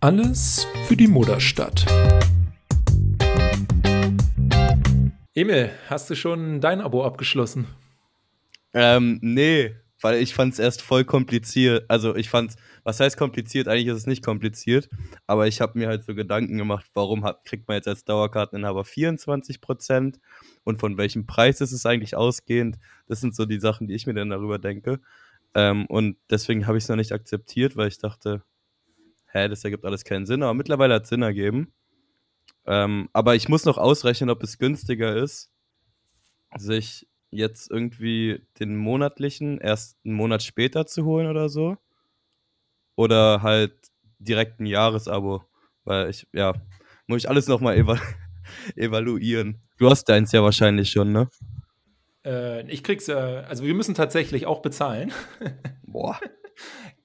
Alles für die Mutterstadt. Emil, hast du schon dein Abo abgeschlossen? Ähm, nee, weil ich fand es erst voll kompliziert. Also ich fand was heißt kompliziert? Eigentlich ist es nicht kompliziert, aber ich habe mir halt so Gedanken gemacht, warum hat, kriegt man jetzt als Dauerkarteninhaber 24 Prozent und von welchem Preis ist es eigentlich ausgehend? Das sind so die Sachen, die ich mir dann darüber denke. Ähm, und deswegen habe ich es noch nicht akzeptiert, weil ich dachte, hä, das ergibt alles keinen Sinn, aber mittlerweile hat es Sinn ergeben. Ähm, aber ich muss noch ausrechnen, ob es günstiger ist, sich jetzt irgendwie den monatlichen erst einen Monat später zu holen oder so. Oder halt direkt ein Jahresabo. Weil ich, ja, muss ich alles nochmal evalu evaluieren. Du hast deins ja wahrscheinlich schon, ne? Äh, ich krieg's, äh, also wir müssen tatsächlich auch bezahlen. Boah.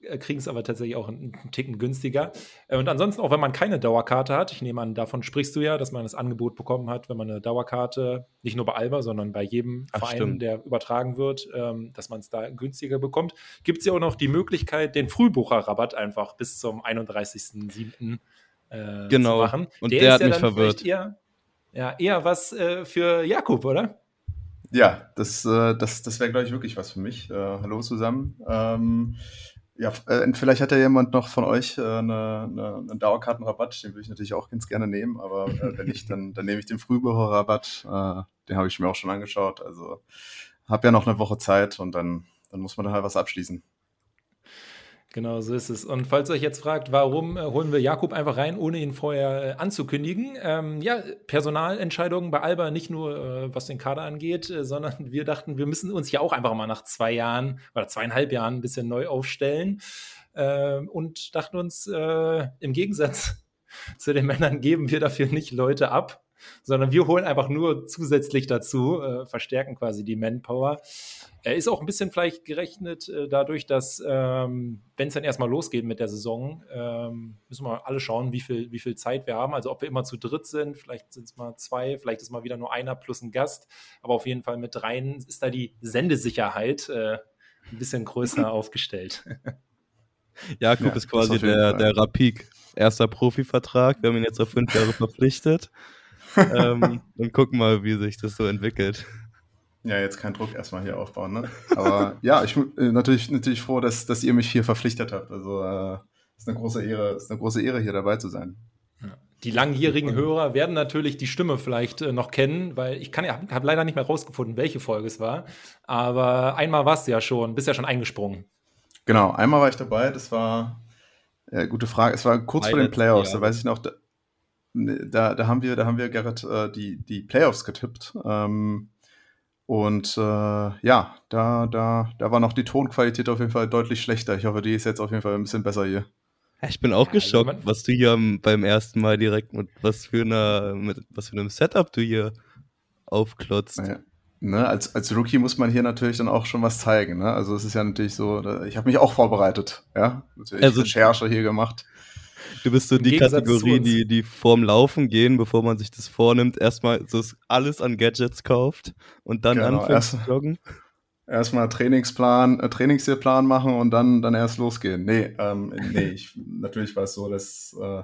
Äh, kriegen es aber tatsächlich auch einen, Ticken günstiger. Äh, und ansonsten, auch wenn man keine Dauerkarte hat, ich nehme an, davon sprichst du ja, dass man das Angebot bekommen hat, wenn man eine Dauerkarte, nicht nur bei Alba, sondern bei jedem Ach, Verein, stimmt. der übertragen wird, ähm, dass man es da günstiger bekommt. Gibt es ja auch noch die Möglichkeit, den Frühbucherrabatt einfach bis zum 31.07. Äh, genau. zu machen. Und der, der hat ja mich verwirrt. Eher, ja, eher was äh, für Jakob, oder? Ja, das, äh, das, das wäre, glaube ich, wirklich was für mich. Äh, hallo zusammen. Ähm, ja, äh, vielleicht hat ja jemand noch von euch äh, eine, eine, einen Dauerkartenrabatt, den würde ich natürlich auch ganz gerne nehmen, aber äh, wenn nicht, dann, dann nehme ich den Frühbucherrabatt, äh, den habe ich mir auch schon angeschaut. Also habe ja noch eine Woche Zeit und dann, dann muss man dann halt was abschließen. Genau, so ist es. Und falls ihr euch jetzt fragt, warum äh, holen wir Jakob einfach rein, ohne ihn vorher äh, anzukündigen? Ähm, ja, Personalentscheidungen bei Alba, nicht nur äh, was den Kader angeht, äh, sondern wir dachten, wir müssen uns ja auch einfach mal nach zwei Jahren oder zweieinhalb Jahren ein bisschen neu aufstellen ähm, und dachten uns, äh, im Gegensatz zu den Männern geben wir dafür nicht Leute ab, sondern wir holen einfach nur zusätzlich dazu, äh, verstärken quasi die Manpower. Er ist auch ein bisschen vielleicht gerechnet äh, dadurch, dass, ähm, wenn es dann erstmal losgeht mit der Saison, ähm, müssen wir alle schauen, wie viel, wie viel Zeit wir haben. Also ob wir immer zu dritt sind, vielleicht sind es mal zwei, vielleicht ist mal wieder nur einer plus ein Gast. Aber auf jeden Fall mit dreien ist da die Sendesicherheit äh, ein bisschen größer aufgestellt. Jakob ja, ist quasi der, der Rapik. Erster Profivertrag. Wir haben ihn jetzt auf fünf Jahre verpflichtet. ähm, und gucken mal, wie sich das so entwickelt. Ja, jetzt keinen Druck erstmal hier aufbauen, ne? Aber ja, ich bin äh, natürlich, natürlich froh, dass, dass ihr mich hier verpflichtet habt. Also äh, ist eine große Ehre, ist eine große Ehre, hier dabei zu sein. Die langjährigen Hörer werden natürlich die Stimme vielleicht äh, noch kennen, weil ich kann ja, habe leider nicht mehr rausgefunden, welche Folge es war. Aber einmal warst du ja schon, bist ja schon eingesprungen. Genau, einmal war ich dabei. Das war ja, gute Frage. Es war kurz Meine, vor den Playoffs. Ja. Da weiß ich noch, da, da, da haben wir, da haben wir Gerrit äh, die die Playoffs getippt. Ähm, und äh, ja, da, da, da war noch die Tonqualität auf jeden Fall deutlich schlechter. Ich hoffe, die ist jetzt auf jeden Fall ein bisschen besser hier. Ich bin auch geschockt, also was du hier beim ersten Mal direkt mit was für einer, mit was für einem Setup du hier aufklotzt. Naja, ne, als, als Rookie muss man hier natürlich dann auch schon was zeigen. Ne? Also es ist ja natürlich so, ich habe mich auch vorbereitet, ja, natürlich also, Recherche hier gemacht. Du bist so die Kategorie, die, die vorm Laufen gehen, bevor man sich das vornimmt, erstmal so alles an Gadgets kauft und dann genau, anfängt erst, zu joggen. Erstmal Trainingsplan, äh, Trainingsplan machen und dann, dann erst losgehen. Nee, ähm, nee, ich, natürlich war es so, dass äh,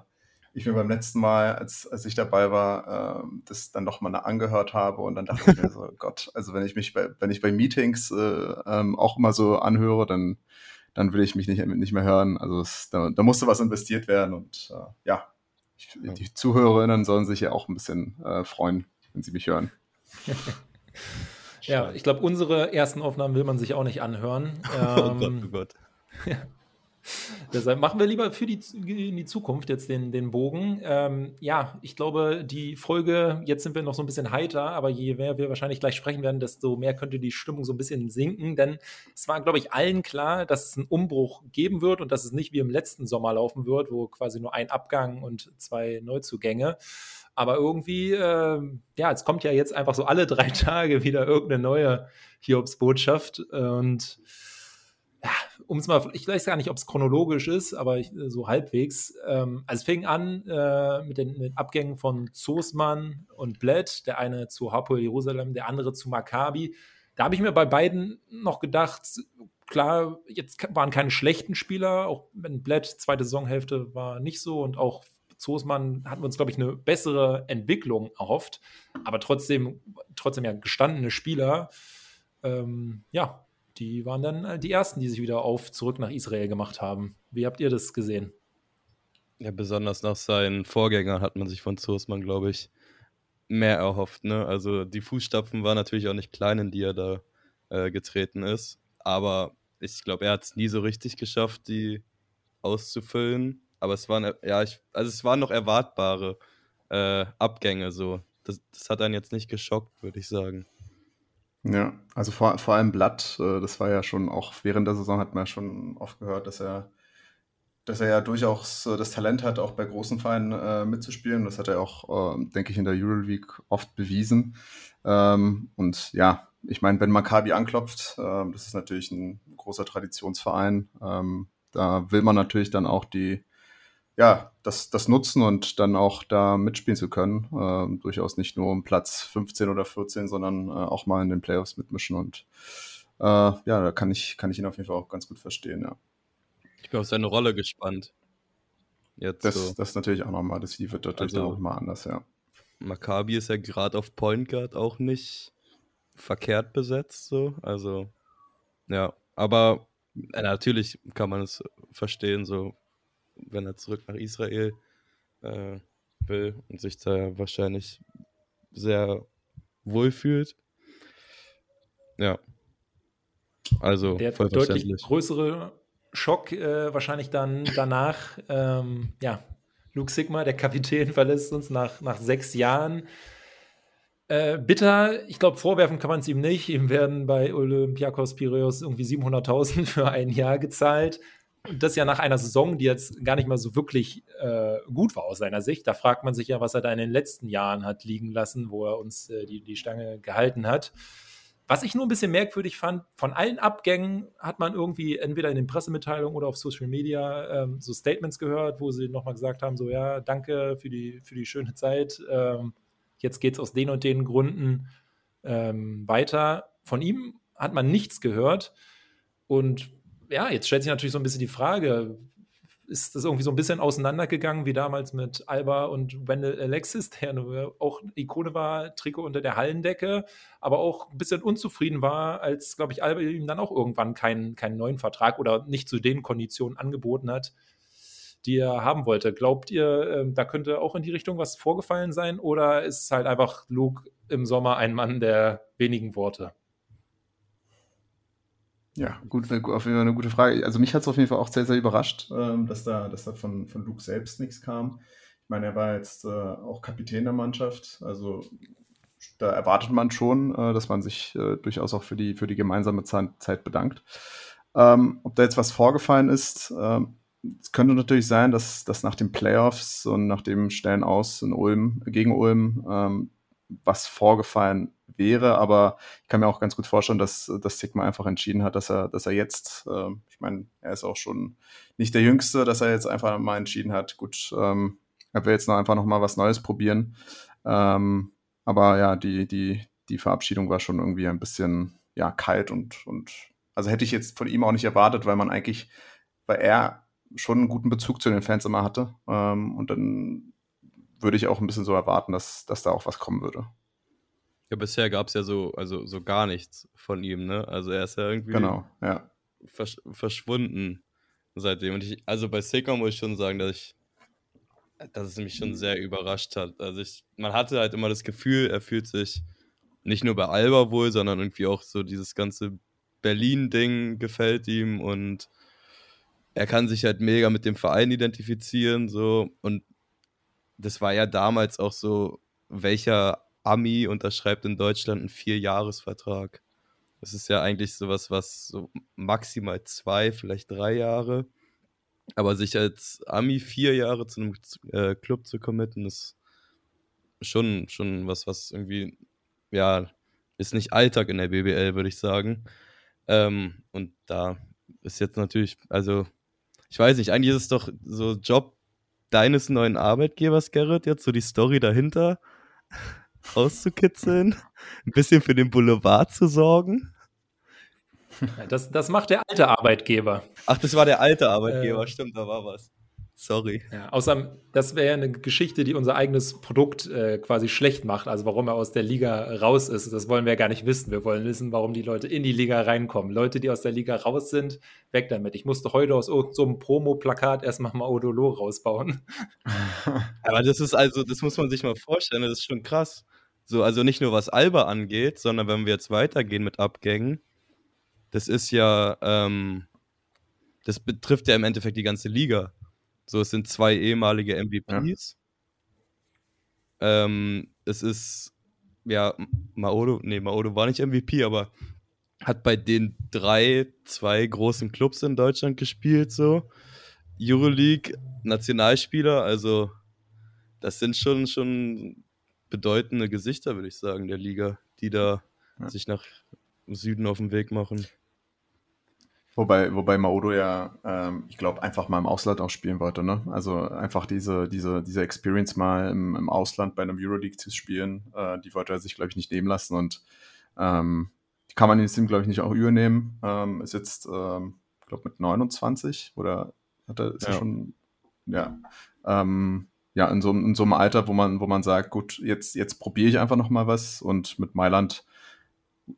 ich mir beim letzten Mal, als, als ich dabei war, äh, das dann noch mal angehört habe und dann dachte ich mir so, Gott, also wenn ich mich bei, wenn ich bei Meetings äh, ähm, auch immer so anhöre, dann dann will ich mich nicht, nicht mehr hören. Also es, da, da, musste was investiert werden und äh, ja, ich, die Zuhörerinnen sollen sich ja auch ein bisschen äh, freuen, wenn sie mich hören. ja, ich glaube, unsere ersten Aufnahmen will man sich auch nicht anhören. Ähm, oh Gott, oh Gott. Deshalb machen wir lieber für die, in die Zukunft jetzt den, den Bogen. Ähm, ja, ich glaube, die Folge, jetzt sind wir noch so ein bisschen heiter, aber je mehr wir wahrscheinlich gleich sprechen werden, desto mehr könnte die Stimmung so ein bisschen sinken, denn es war, glaube ich, allen klar, dass es einen Umbruch geben wird und dass es nicht wie im letzten Sommer laufen wird, wo quasi nur ein Abgang und zwei Neuzugänge. Aber irgendwie, äh, ja, es kommt ja jetzt einfach so alle drei Tage wieder irgendeine neue Hiobs-Botschaft und ja, um es mal, ich weiß gar nicht, ob es chronologisch ist, aber ich, so halbwegs. Ähm, also es fing an äh, mit, den, mit Abgängen von Zosman und Bled, der eine zu Hapoel Jerusalem, der andere zu Maccabi. Da habe ich mir bei beiden noch gedacht, klar, jetzt waren keine schlechten Spieler, auch wenn Blatt, zweite Saisonhälfte war nicht so und auch Zosmann hatten wir uns, glaube ich, eine bessere Entwicklung erhofft, aber trotzdem, trotzdem ja gestandene Spieler. Ähm, ja, die waren dann die ersten, die sich wieder auf zurück nach Israel gemacht haben. Wie habt ihr das gesehen? Ja, besonders nach seinen Vorgängern hat man sich von Zosmann, glaube ich, mehr erhofft. Ne? Also die Fußstapfen waren natürlich auch nicht klein, in die er da äh, getreten ist. Aber ich glaube, er hat es nie so richtig geschafft, die auszufüllen. Aber es waren, ja, ich, also es waren noch erwartbare äh, Abgänge so. Das, das hat einen jetzt nicht geschockt, würde ich sagen. Ja, also vor, vor allem Blatt, äh, das war ja schon auch während der Saison hat man ja schon oft gehört, dass er, dass er ja durchaus äh, das Talent hat, auch bei großen Vereinen äh, mitzuspielen. Das hat er auch, äh, denke ich, in der Euroleague oft bewiesen. Ähm, und ja, ich meine, wenn Maccabi anklopft, äh, das ist natürlich ein großer Traditionsverein. Ähm, da will man natürlich dann auch die, ja, das, das nutzen und dann auch da mitspielen zu können. Äh, durchaus nicht nur um Platz 15 oder 14, sondern äh, auch mal in den Playoffs mitmischen. Und äh, ja, da kann ich, kann ich ihn auf jeden Fall auch ganz gut verstehen, ja. Ich bin auf seine Rolle gespannt. Jetzt das, so. das ist natürlich auch nochmal, das wird natürlich also, auch mal anders, ja. Maccabi ist ja gerade auf Point Guard auch nicht verkehrt besetzt, so. Also, ja. Aber äh, natürlich kann man es verstehen, so wenn er zurück nach Israel äh, will und sich da wahrscheinlich sehr wohl fühlt. Ja. Also der deutlich größere Schock äh, wahrscheinlich dann danach. Ähm, ja, Luke Sigma, der Kapitän, verlässt uns nach, nach sechs Jahren. Äh, bitter, ich glaube, vorwerfen kann man es ihm nicht. Ihm werden bei Olympiakos Piraeus irgendwie 700.000 für ein Jahr gezahlt. Das ja nach einer Saison, die jetzt gar nicht mal so wirklich äh, gut war aus seiner Sicht. Da fragt man sich ja, was er da in den letzten Jahren hat liegen lassen, wo er uns äh, die, die Stange gehalten hat. Was ich nur ein bisschen merkwürdig fand, von allen Abgängen hat man irgendwie entweder in den Pressemitteilungen oder auf Social Media ähm, so Statements gehört, wo sie nochmal gesagt haben: so ja, danke für die, für die schöne Zeit. Ähm, jetzt geht es aus den und den Gründen ähm, weiter. Von ihm hat man nichts gehört. Und ja, jetzt stellt sich natürlich so ein bisschen die Frage, ist das irgendwie so ein bisschen auseinandergegangen, wie damals mit Alba und Wendell Alexis, der auch Ikone war, Trikot unter der Hallendecke, aber auch ein bisschen unzufrieden war, als, glaube ich, Alba ihm dann auch irgendwann keinen, keinen neuen Vertrag oder nicht zu den Konditionen angeboten hat, die er haben wollte. Glaubt ihr, ähm, da könnte auch in die Richtung was vorgefallen sein oder ist halt einfach Luke im Sommer ein Mann der wenigen Worte? Ja, gut, auf jeden Fall eine gute Frage. Also mich hat es auf jeden Fall auch sehr, sehr überrascht, ähm, dass da, dass da von, von Luke selbst nichts kam. Ich meine, er war jetzt äh, auch Kapitän der Mannschaft, also da erwartet man schon, äh, dass man sich äh, durchaus auch für die, für die gemeinsame Zeit bedankt. Ähm, ob da jetzt was vorgefallen ist, ähm, es könnte natürlich sein, dass, dass nach den Playoffs und nach dem Stellen aus in Ulm, gegen Ulm, ähm, was vorgefallen wäre, aber ich kann mir auch ganz gut vorstellen, dass, dass Sigma einfach entschieden hat, dass er, dass er jetzt, äh, ich meine, er ist auch schon nicht der Jüngste, dass er jetzt einfach mal entschieden hat, gut, ähm, er will jetzt noch einfach noch mal was Neues probieren. Ähm, aber ja, die, die, die Verabschiedung war schon irgendwie ein bisschen ja, kalt und, und also hätte ich jetzt von ihm auch nicht erwartet, weil man eigentlich, weil er schon einen guten Bezug zu den Fans immer hatte. Ähm, und dann würde ich auch ein bisschen so erwarten, dass, dass da auch was kommen würde. Ja, bisher gab es ja so, also so gar nichts von ihm, ne? Also er ist ja irgendwie genau, ja. Versch verschwunden seitdem. Und ich, also bei Seeker muss ich schon sagen, dass ich, dass es mich schon sehr überrascht hat. Also ich, man hatte halt immer das Gefühl, er fühlt sich nicht nur bei Alba wohl, sondern irgendwie auch so dieses ganze Berlin-Ding gefällt ihm und er kann sich halt mega mit dem Verein identifizieren, so. Und das war ja damals auch so, welcher Ami unterschreibt in Deutschland einen Vierjahresvertrag. Das ist ja eigentlich sowas, was so maximal zwei, vielleicht drei Jahre. Aber sich als Ami vier Jahre zu einem äh, Club zu committen, ist schon, schon was, was irgendwie, ja, ist nicht Alltag in der BBL, würde ich sagen. Ähm, und da ist jetzt natürlich, also, ich weiß nicht, eigentlich ist es doch so Job deines neuen Arbeitgebers, Gerrit, jetzt so die Story dahinter rauszukitzeln, ein bisschen für den Boulevard zu sorgen. Das, das macht der alte Arbeitgeber. Ach, das war der alte Arbeitgeber, äh, stimmt, da war was. Sorry. Ja, außerdem, das wäre ja eine Geschichte, die unser eigenes Produkt äh, quasi schlecht macht. Also warum er aus der Liga raus ist, das wollen wir ja gar nicht wissen. Wir wollen wissen, warum die Leute in die Liga reinkommen. Leute, die aus der Liga raus sind, weg damit. Ich musste heute aus so einem Promo-Plakat erstmal mal Odolo rausbauen. Aber das ist also, das muss man sich mal vorstellen, das ist schon krass. So, also nicht nur was Alba angeht, sondern wenn wir jetzt weitergehen mit Abgängen, das ist ja, ähm, das betrifft ja im Endeffekt die ganze Liga. So, es sind zwei ehemalige MVPs. Ja. Ähm, es ist, ja, Maodo, nee, Maodo war nicht MVP, aber hat bei den drei, zwei großen Clubs in Deutschland gespielt, so. Euroleague, Nationalspieler, also das sind schon, schon bedeutende Gesichter, würde ich sagen, der Liga, die da ja. sich nach Süden auf den Weg machen. Wobei, wobei Maodo ja, ähm, ich glaube, einfach mal im Ausland auch spielen wollte, ne? Also einfach diese, diese, diese Experience mal im, im Ausland bei einem Euroleague zu spielen, äh, die wollte er sich, glaube ich, nicht nehmen lassen und ähm, kann man den glaube ich, nicht auch übernehmen. Ähm, ist jetzt, ähm, ich glaube, mit 29 oder hat er, ist ja. er schon, ja, ähm, ja, in so, in so einem Alter, wo man, wo man sagt, gut, jetzt, jetzt probiere ich einfach noch mal was und mit Mailand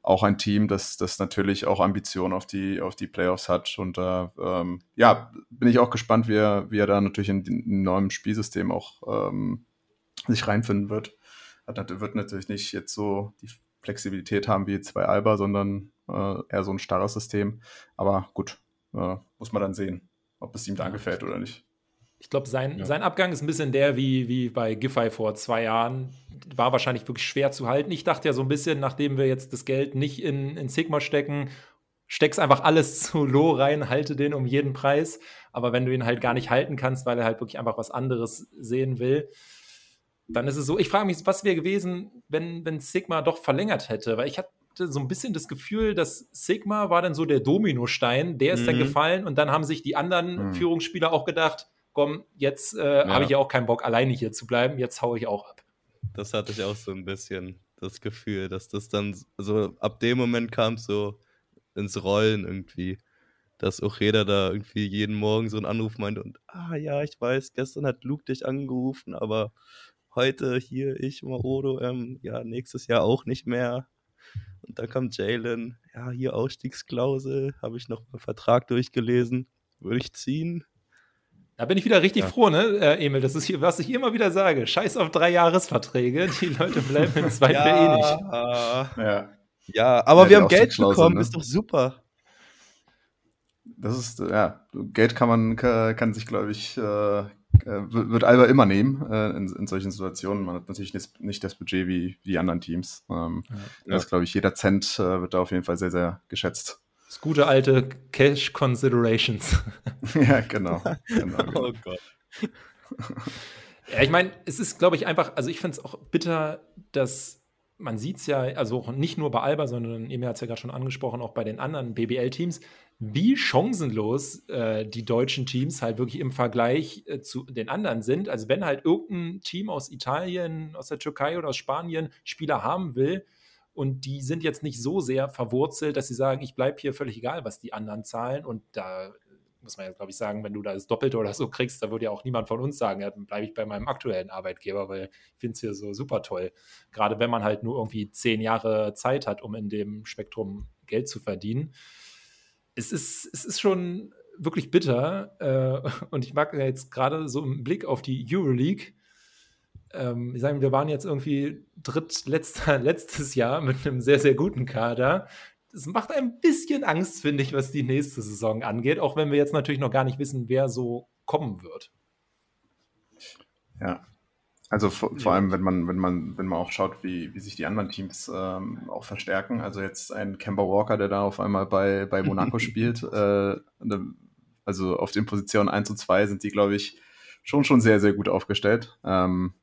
auch ein Team, das, das natürlich auch Ambitionen auf die, auf die Playoffs hat. Und da, ähm, ja, bin ich auch gespannt, wie er, wie er da natürlich in dem neuen Spielsystem auch ähm, sich reinfinden wird. Hat, wird natürlich nicht jetzt so die Flexibilität haben wie bei Alba, sondern äh, eher so ein starres System. Aber gut, äh, muss man dann sehen, ob es ihm da gefällt oder nicht. Ich glaube, sein, ja. sein Abgang ist ein bisschen der wie, wie bei Giffey vor zwei Jahren. War wahrscheinlich wirklich schwer zu halten. Ich dachte ja so ein bisschen, nachdem wir jetzt das Geld nicht in, in Sigma stecken, steck's einfach alles zu Low rein, halte den um jeden Preis. Aber wenn du ihn halt gar nicht halten kannst, weil er halt wirklich einfach was anderes sehen will, dann ist es so. Ich frage mich, was wäre gewesen, wenn, wenn Sigma doch verlängert hätte? Weil ich hatte so ein bisschen das Gefühl, dass Sigma war dann so der Dominostein, der ist mhm. dann gefallen und dann haben sich die anderen mhm. Führungsspieler auch gedacht, komm, jetzt äh, ja. habe ich ja auch keinen Bock, alleine hier zu bleiben, jetzt haue ich auch ab. Das hatte ich auch so ein bisschen das Gefühl, dass das dann so ab dem Moment kam so ins Rollen irgendwie, dass auch jeder da irgendwie jeden Morgen so einen Anruf meinte und ah ja, ich weiß, gestern hat Luke dich angerufen, aber heute hier ich, Marodo, ähm, ja, nächstes Jahr auch nicht mehr. Und dann kam Jalen, ja, hier Ausstiegsklausel, habe ich noch einen Vertrag durchgelesen, würde ich ziehen. Da bin ich wieder richtig ja. froh, ne, äh, Emil? Das ist hier, was ich immer wieder sage. Scheiß auf Drei-Jahres-Verträge. Die Leute bleiben im Zweifel ja, eh nicht. Ja, ja aber ja, wir haben Geld bekommen, ne? ist doch super. Das ist, ja, Geld kann man, kann, sich, glaube ich, äh, äh wird Alba immer nehmen äh, in, in, solchen Situationen. Man hat natürlich nicht, nicht das Budget wie, wie die anderen Teams. Ähm, das glaube ich, jeder Cent äh, wird da auf jeden Fall sehr, sehr geschätzt. Das gute alte Cash Considerations. ja, genau. genau, genau. Oh Gott. ja, ich meine, es ist, glaube ich, einfach, also ich finde es auch bitter, dass man sieht es ja, also nicht nur bei Alba, sondern Emil hat es ja gerade schon angesprochen, auch bei den anderen BBL-Teams, wie chancenlos äh, die deutschen Teams halt wirklich im Vergleich äh, zu den anderen sind. Also wenn halt irgendein Team aus Italien, aus der Türkei oder aus Spanien Spieler haben will, und die sind jetzt nicht so sehr verwurzelt, dass sie sagen, ich bleibe hier völlig egal, was die anderen zahlen. Und da muss man ja, glaube ich, sagen, wenn du da das Doppelte oder so kriegst, da würde ja auch niemand von uns sagen, ja, dann bleibe ich bei meinem aktuellen Arbeitgeber, weil ich finde es hier so super toll. Gerade wenn man halt nur irgendwie zehn Jahre Zeit hat, um in dem Spektrum Geld zu verdienen. Es ist, es ist schon wirklich bitter. Äh, und ich mag jetzt gerade so im Blick auf die Euroleague ähm, ich sage, wir waren jetzt irgendwie drittletzter letztes Jahr mit einem sehr, sehr guten Kader. Das macht ein bisschen Angst, finde ich, was die nächste Saison angeht, auch wenn wir jetzt natürlich noch gar nicht wissen, wer so kommen wird. Ja. Also vor, vor allem, wenn man, wenn man, wenn man auch schaut, wie, wie sich die anderen Teams ähm, auch verstärken. Also jetzt ein Kemba Walker, der da auf einmal bei, bei Monaco spielt. Äh, also auf den Positionen 1 und 2 sind die, glaube ich, schon schon sehr, sehr gut aufgestellt. Ähm,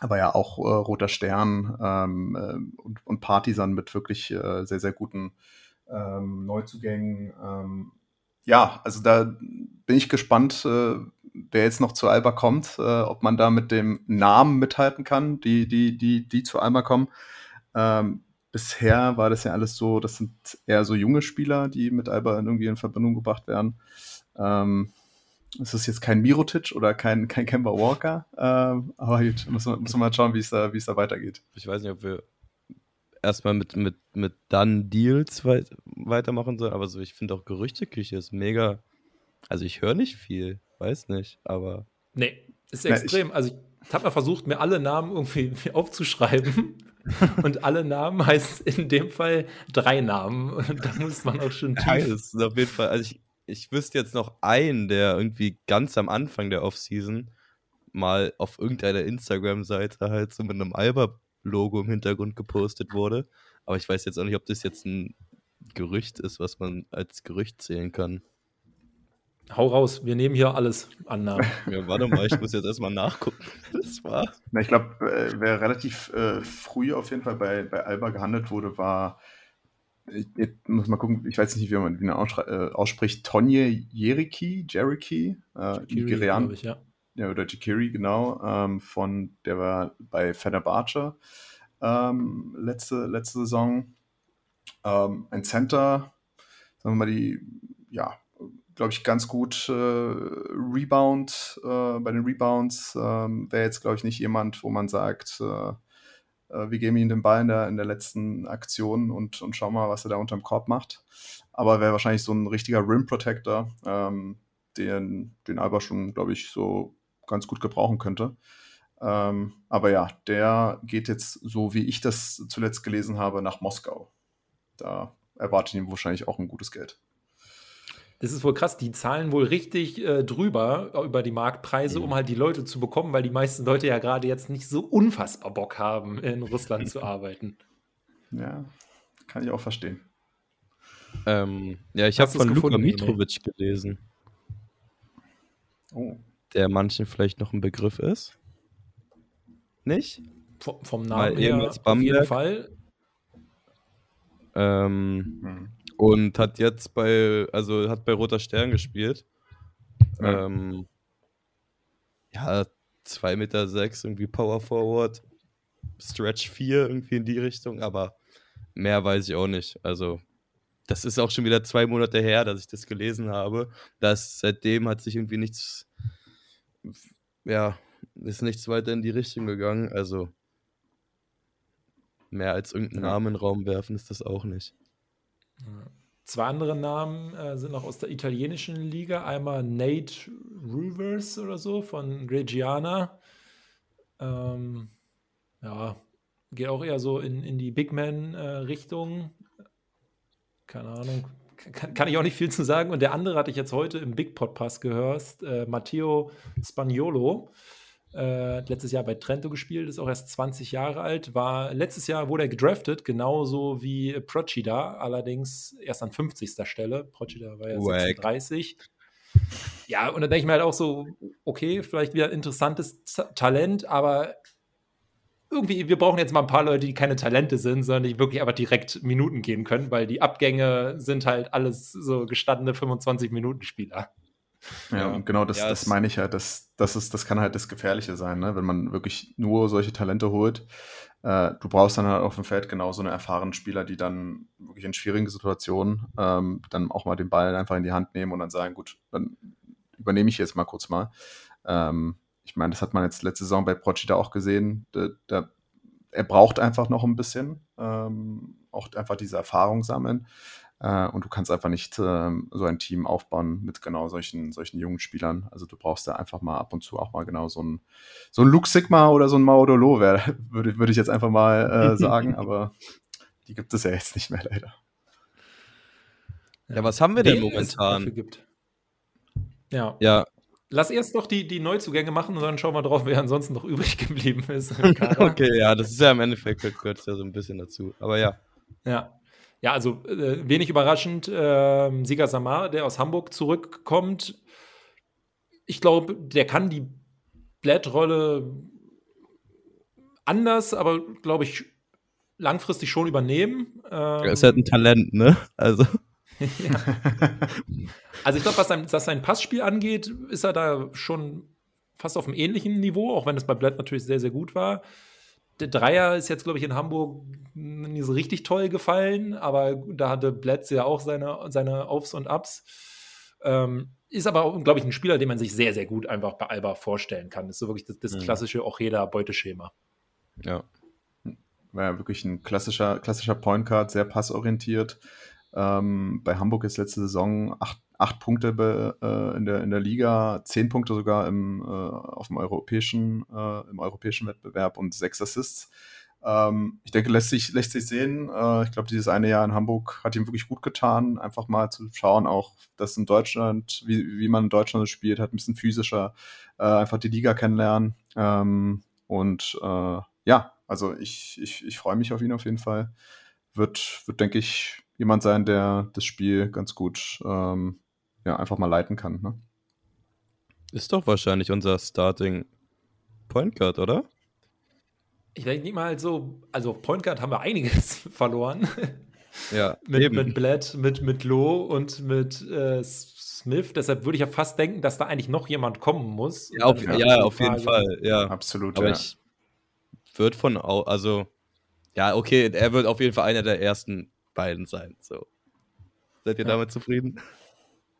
aber ja auch äh, Roter Stern ähm, äh, und, und Partisan mit wirklich äh, sehr, sehr guten ähm, Neuzugängen. Ähm, ja, also da bin ich gespannt, äh, wer jetzt noch zu Alba kommt, äh, ob man da mit dem Namen mithalten kann, die, die, die, die zu Alba kommen. Ähm, bisher war das ja alles so, das sind eher so junge Spieler, die mit Alba irgendwie in Verbindung gebracht werden. Ähm, es ist jetzt kein Mirotic oder kein, kein Kemba Walker, ähm, aber gut, muss man, muss man mal schauen, wie es da, wie es da weitergeht. Ich weiß nicht, ob wir erstmal mit, mit, mit dann Deals weit, weitermachen sollen, aber so, ich finde auch Gerüchteküche ist mega. Also ich höre nicht viel, weiß nicht, aber. Nee, ist extrem. Ja, also ich habe mal versucht, mir alle Namen irgendwie aufzuschreiben. Und alle Namen heißt in dem Fall drei Namen. Und da muss man auch schon tief. Ja, ist auf jeden Fall. Also ich, ich wüsste jetzt noch einen, der irgendwie ganz am Anfang der Offseason mal auf irgendeiner Instagram-Seite halt so mit einem Alba-Logo im Hintergrund gepostet wurde. Aber ich weiß jetzt auch nicht, ob das jetzt ein Gerücht ist, was man als Gerücht zählen kann. Hau raus, wir nehmen hier alles Annahmen. ja, warte mal, ich muss jetzt erstmal nachgucken, das war. Na, ich glaube, äh, wer relativ äh, früh auf jeden Fall bei, bei Alba gehandelt wurde, war ich, jetzt muss mal gucken, ich weiß nicht, wie man, man äh, ausspricht, Tonje Jeriki, Jeriki, äh, Nigerian. Ich, ja. ja. oder Jikiri, genau, ähm, von, der war bei Fenerbahce ähm, letzte, letzte Saison. Ähm, ein Center, sagen wir mal, die, ja, glaube ich, ganz gut äh, Rebound, äh, bei den Rebounds ähm, wäre jetzt, glaube ich, nicht jemand, wo man sagt, äh, wir geben ihm den Ball in der, in der letzten Aktion und, und schauen mal, was er da unterm Korb macht. Aber wäre wahrscheinlich so ein richtiger Rim Protector, ähm, den, den Alba schon, glaube ich, so ganz gut gebrauchen könnte. Ähm, aber ja, der geht jetzt, so wie ich das zuletzt gelesen habe, nach Moskau. Da erwartet ihn wahrscheinlich auch ein gutes Geld. Das ist wohl krass, die zahlen wohl richtig äh, drüber über die Marktpreise, mhm. um halt die Leute zu bekommen, weil die meisten Leute ja gerade jetzt nicht so unfassbar Bock haben, in Russland zu arbeiten. Ja, kann ich auch verstehen. Ähm, ja, ich habe von Luka Mitrovic gelesen. Oh. Der manchen vielleicht noch ein Begriff ist. Nicht? V vom Namen her auf jeden Fall. Ähm, hm. Und hat jetzt bei, also hat bei Roter Stern gespielt. Ja, ähm, ja 2,6 Meter, sechs, irgendwie Power Forward, Stretch 4 irgendwie in die Richtung, aber mehr weiß ich auch nicht. Also, das ist auch schon wieder zwei Monate her, dass ich das gelesen habe. Das, seitdem hat sich irgendwie nichts, ja, ist nichts weiter in die Richtung gegangen. Also, mehr als irgendeinen Namen in den Raum werfen ist das auch nicht. Zwei andere Namen äh, sind noch aus der italienischen Liga. Einmal Nate Rivers oder so von Reggiana. Ähm, ja, geht auch eher so in, in die Big Man-Richtung. Äh, Keine Ahnung. Kann, kann, ich auch nicht viel zu sagen. Und der andere hatte ich jetzt heute im Big Pod Pass gehört, äh, Matteo Spagnolo. Äh, letztes Jahr bei Trento gespielt, ist auch erst 20 Jahre alt. War letztes Jahr wurde er gedraftet, genauso wie Procida, allerdings erst an 50. Stelle. Procida war ja Wack. 36. Ja, und dann denke ich mir halt auch so, okay, vielleicht wieder interessantes Talent, aber irgendwie, wir brauchen jetzt mal ein paar Leute, die keine Talente sind, sondern die wirklich aber direkt Minuten gehen können, weil die Abgänge sind halt alles so gestandene 25-Minuten-Spieler. Ja, und genau das, ja, das meine ich halt. Das, das, ist, das kann halt das Gefährliche sein, ne? wenn man wirklich nur solche Talente holt. Äh, du brauchst dann halt auf dem Feld genau so eine erfahrenen Spieler, die dann wirklich in schwierigen Situationen ähm, dann auch mal den Ball einfach in die Hand nehmen und dann sagen, gut, dann übernehme ich jetzt mal kurz mal. Ähm, ich meine, das hat man jetzt letzte Saison bei Procida auch gesehen. Da, da, er braucht einfach noch ein bisschen, ähm, auch einfach diese Erfahrung sammeln. Äh, und du kannst einfach nicht äh, so ein Team aufbauen mit genau solchen, solchen jungen Spielern. Also du brauchst da einfach mal ab und zu auch mal genau so ein, so ein Luke Sigma oder so ein Maudolo, würde, würde ich jetzt einfach mal äh, sagen, aber die gibt es ja jetzt nicht mehr leider. Ja, was haben wir denn momentan? Gibt. Ja. ja. Lass erst noch die, die Neuzugänge machen und dann schauen wir drauf, wer ansonsten noch übrig geblieben ist. okay, ja, das ist ja im Endeffekt gehört ja so ein bisschen dazu. Aber ja. Ja. Ja, also äh, wenig überraschend, äh, Siga Samar, der aus Hamburg zurückkommt. Ich glaube, der kann die Blättrolle anders, aber glaube ich langfristig schon übernehmen. Ähm, er ist halt ein Talent, ne? Also. ja. Also ich glaube, was sein, was sein Passspiel angeht, ist er da schon fast auf einem ähnlichen Niveau, auch wenn es bei Blatt natürlich sehr, sehr gut war. Der Dreier ist jetzt, glaube ich, in Hamburg nicht so richtig toll gefallen, aber da hatte Bletz ja auch seine, seine Aufs und Ups. Ähm, ist aber auch, glaube ich, ein Spieler, den man sich sehr, sehr gut einfach bei Alba vorstellen kann. Das ist so wirklich das, das mhm. klassische Ocheda-Beuteschema. Ja. War ja wirklich ein klassischer, klassischer Point Guard, sehr passorientiert. Ähm, bei Hamburg ist letzte Saison acht, acht Punkte be, äh, in, der, in der Liga, zehn Punkte sogar im, äh, auf dem europäischen, äh, im europäischen Wettbewerb und sechs Assists. Ähm, ich denke, lässt sich, lässt sich sehen. Äh, ich glaube, dieses eine Jahr in Hamburg hat ihm wirklich gut getan, einfach mal zu schauen, auch dass in Deutschland, wie, wie man in Deutschland spielt, hat ein bisschen physischer, äh, einfach die Liga kennenlernen. Ähm, und äh, ja, also ich, ich, ich freue mich auf ihn auf jeden Fall. Wird, wird, denke ich, jemand sein, der das Spiel ganz gut ähm, ja, einfach mal leiten kann. Ne? Ist doch wahrscheinlich unser Starting Point Guard, oder? Ich denke nicht mal so, also auf Point Guard haben wir einiges verloren. Ja, mit, eben. mit Blatt, mit, mit Loh und mit äh, Smith. Deshalb würde ich ja fast denken, dass da eigentlich noch jemand kommen muss. Ja, auf, ja, auf jeden Fall. Ja, absolut. Aber ja. ich würde von, also, ja, okay, er wird auf jeden Fall einer der ersten beiden sein. So. Seid ihr ja. damit zufrieden?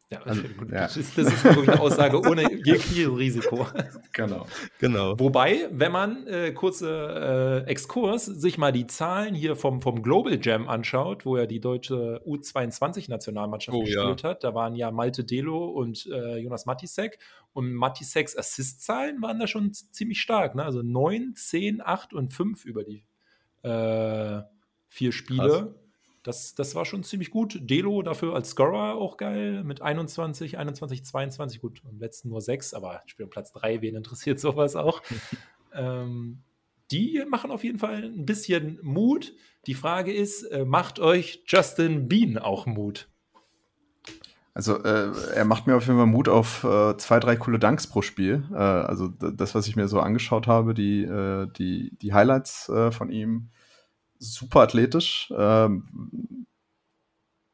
Ja, also, ja. Das, ist, das ist eine Aussage ohne jegliches Risiko. Genau. genau. Wobei, wenn man, äh, kurze äh, Exkurs, sich mal die Zahlen hier vom, vom Global Jam anschaut, wo ja die deutsche U22-Nationalmannschaft oh, gespielt ja. hat, da waren ja Malte Delo und äh, Jonas Matisek und Matiseks Assist-Zahlen waren da schon ziemlich stark. Ne? Also 9, 10, 8 und 5 über die äh, vier Spiele. Krass. Das, das war schon ziemlich gut. Delo dafür als Scorer auch geil mit 21, 21, 22. Gut, am letzten nur 6, aber Spiel um Platz 3, wen interessiert sowas auch? ähm, die machen auf jeden Fall ein bisschen Mut. Die Frage ist, äh, macht euch Justin Bean auch Mut? Also äh, er macht mir auf jeden Fall Mut auf äh, zwei, drei coole Dunks pro Spiel. Äh, also das, was ich mir so angeschaut habe, die, äh, die, die Highlights äh, von ihm, super athletisch. Ähm,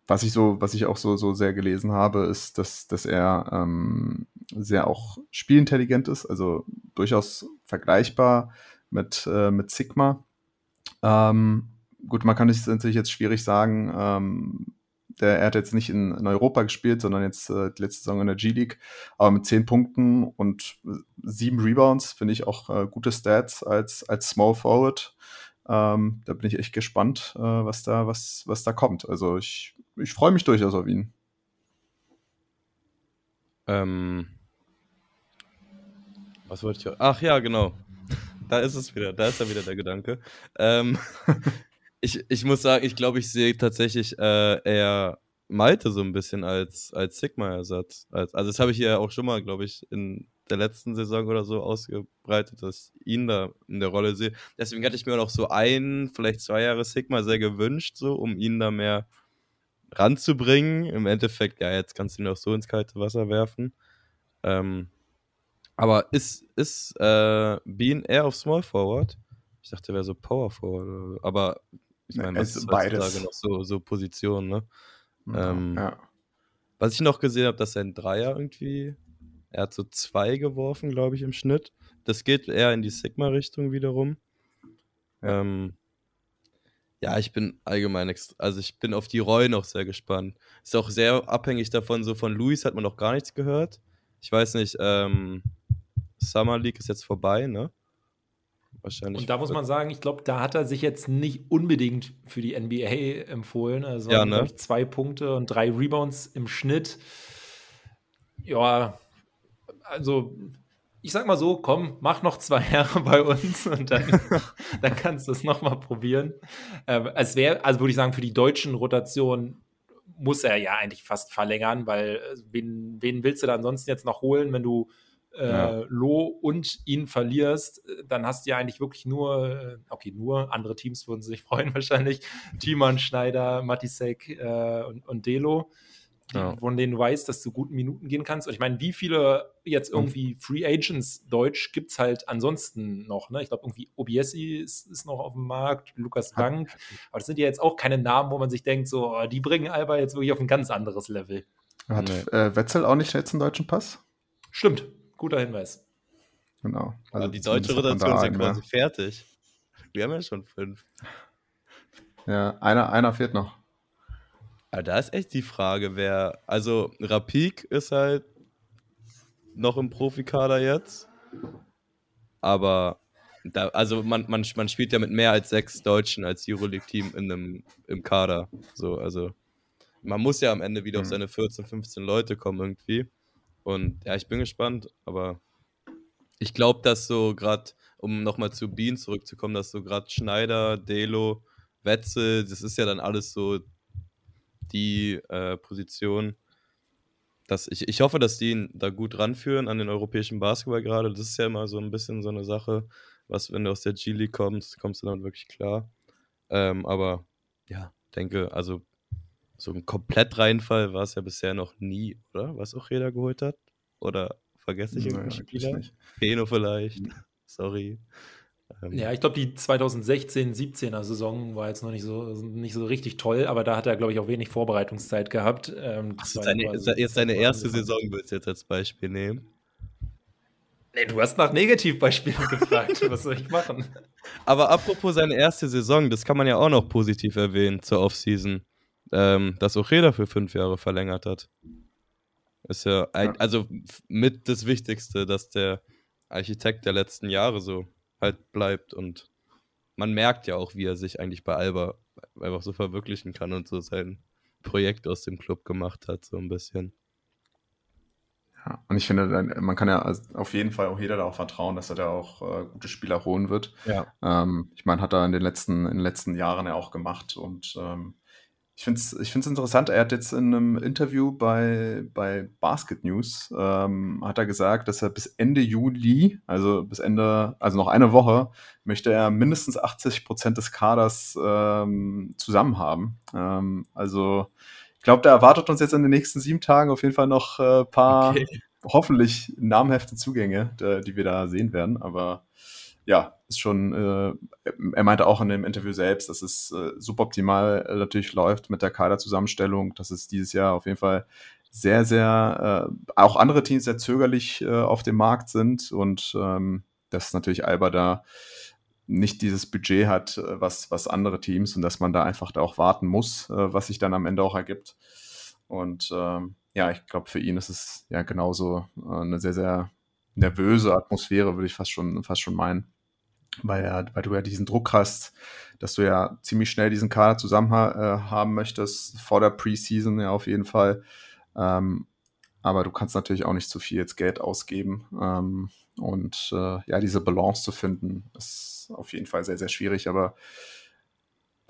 was ich so, was ich auch so, so sehr gelesen habe, ist, dass, dass er ähm, sehr auch spielintelligent ist, also durchaus vergleichbar mit, äh, mit Sigma. Ähm, gut, man kann es natürlich jetzt schwierig sagen, ähm, der, er hat jetzt nicht in, in Europa gespielt, sondern jetzt äh, die letzte Saison in der G-League, aber mit zehn Punkten und sieben Rebounds finde ich auch äh, gute Stats als, als Small Forward. Ähm, da bin ich echt gespannt, äh, was, da, was, was da kommt. Also ich, ich freue mich durchaus auf ihn. Ähm, was wollte ich? Ach ja, genau. Da ist es wieder. Da ist ja wieder der Gedanke. Ähm, ich, ich muss sagen, ich glaube, ich sehe tatsächlich äh, eher Malte so ein bisschen als, als Sigma-Ersatz. Also, das habe ich ja auch schon mal, glaube ich, in der letzten Saison oder so ausgebreitet, dass ich ihn da in der Rolle sehe. Deswegen hatte ich mir noch so ein, vielleicht zwei Jahre Sigma sehr gewünscht, so, um ihn da mehr ranzubringen. Im Endeffekt, ja, jetzt kannst du ihn auch so ins kalte Wasser werfen. Ähm, aber ist, ist äh, Bean eher auf Small Forward? Ich dachte, er wäre so Power Forward. Aber ich meine, das ist beides. noch so, so Position, ne? Ja, ähm, ja. Was ich noch gesehen habe, dass sein Dreier irgendwie er hat so zwei geworfen, glaube ich, im Schnitt. Das geht eher in die Sigma-Richtung wiederum. Ähm, ja, ich bin allgemein, also ich bin auf die Roy noch sehr gespannt. Ist auch sehr abhängig davon, so von Luis hat man noch gar nichts gehört. Ich weiß nicht, ähm, Summer League ist jetzt vorbei, ne? Wahrscheinlich. Und da muss man sagen, ich glaube, da hat er sich jetzt nicht unbedingt für die NBA empfohlen. Also ja, ne? zwei Punkte und drei Rebounds im Schnitt. Ja, also ich sag mal so, komm, mach noch zwei Jahre bei uns und dann, dann kannst du es nochmal probieren. Ähm, es wäre, also würde ich sagen, für die deutschen Rotationen muss er ja eigentlich fast verlängern, weil äh, wen, wen willst du da ansonsten jetzt noch holen, wenn du äh, ja. Loh und ihn verlierst, äh, dann hast du ja eigentlich wirklich nur, äh, okay, nur, andere Teams würden sich freuen wahrscheinlich, Thiemann, Schneider, Matisek äh, und, und Delo ja. von denen du weißt, dass du guten Minuten gehen kannst. Und ich meine, wie viele jetzt irgendwie Free Agents Deutsch gibt es halt ansonsten noch? Ne? Ich glaube, irgendwie Obiesi ist, ist, noch auf dem Markt, Lukas Bank. Aber das sind ja jetzt auch keine Namen, wo man sich denkt, so, oh, die bringen Alba jetzt wirklich auf ein ganz anderes Level. Hat nee. äh, Wetzel auch nicht jetzt einen deutschen Pass? Stimmt, guter Hinweis. Genau. Also die deutsche Rotation ist ja quasi fertig. Wir haben ja schon fünf. Ja, einer, einer fehlt noch. Aber da ist echt die Frage, wer. Also, Rapik ist halt noch im Profikader jetzt. Aber da, also man, man, man spielt ja mit mehr als sechs Deutschen als Euroleague-Team in einem, im Kader. So, also man muss ja am Ende wieder mhm. auf seine 14, 15 Leute kommen irgendwie. Und ja, ich bin gespannt, aber ich glaube, dass so gerade, um nochmal zu Bean zurückzukommen, dass so gerade Schneider, Delo, Wetzel, das ist ja dann alles so die äh, Position. Dass ich, ich hoffe, dass die ihn da gut ranführen an den europäischen Basketball gerade. Das ist ja immer so ein bisschen so eine Sache, was, wenn du aus der G-League kommst, kommst du damit wirklich klar. Ähm, aber ja, denke, also so ein Komplettreinfall war es ja bisher noch nie, oder? Was auch jeder geholt hat? Oder vergesse ich irgendeinen naja, Spieler? Peno vielleicht. Sorry. Ähm, ja, ich glaube, die 2016, 17er Saison war jetzt noch nicht so, nicht so richtig toll, aber da hat er, glaube ich, auch wenig Vorbereitungszeit gehabt. Ähm, Ach, seine, jetzt seine erste Saison willst du jetzt als Beispiel nehmen? Nee, du hast nach Negativbeispielen gefragt. Was soll ich machen? Aber apropos seine erste Saison, das kann man ja auch noch positiv erwähnen zur Offseason, ähm, dass Ojeda für fünf Jahre verlängert hat. Ist ja, ja, also mit das Wichtigste, dass der Architekt der letzten Jahre so halt bleibt und man merkt ja auch, wie er sich eigentlich bei Alba einfach so verwirklichen kann und so sein Projekt aus dem Club gemacht hat, so ein bisschen. Ja, und ich finde, man kann ja auf jeden Fall auch jeder da auch vertrauen, dass er da auch äh, gute Spieler holen wird. Ja. Ähm, ich meine, hat er in den letzten, in den letzten Jahren ja auch gemacht und ähm, ich finde es ich interessant, er hat jetzt in einem Interview bei, bei Basket News, ähm, hat er gesagt, dass er bis Ende Juli, also bis Ende, also noch eine Woche, möchte er mindestens 80 Prozent des Kaders ähm, zusammen haben. Ähm, also ich glaube, da erwartet uns jetzt in den nächsten sieben Tagen auf jeden Fall noch ein äh, paar okay. hoffentlich namhafte Zugänge, die wir da sehen werden. Aber ja, ist schon, äh, er meinte auch in dem Interview selbst, dass es äh, suboptimal äh, natürlich läuft mit der Kaderzusammenstellung, dass es dieses Jahr auf jeden Fall sehr, sehr, äh, auch andere Teams sehr zögerlich äh, auf dem Markt sind und ähm, dass natürlich Alba da nicht dieses Budget hat, äh, was, was andere Teams und dass man da einfach da auch warten muss, äh, was sich dann am Ende auch ergibt. Und ähm, ja, ich glaube, für ihn ist es ja genauso eine sehr, sehr nervöse Atmosphäre, würde ich fast schon, fast schon meinen. Weil, weil du ja diesen Druck hast, dass du ja ziemlich schnell diesen Kader zusammen ha äh, haben möchtest, vor der Preseason ja auf jeden Fall. Ähm, aber du kannst natürlich auch nicht zu viel jetzt Geld ausgeben. Ähm, und äh, ja, diese Balance zu finden, ist auf jeden Fall sehr, sehr schwierig. Aber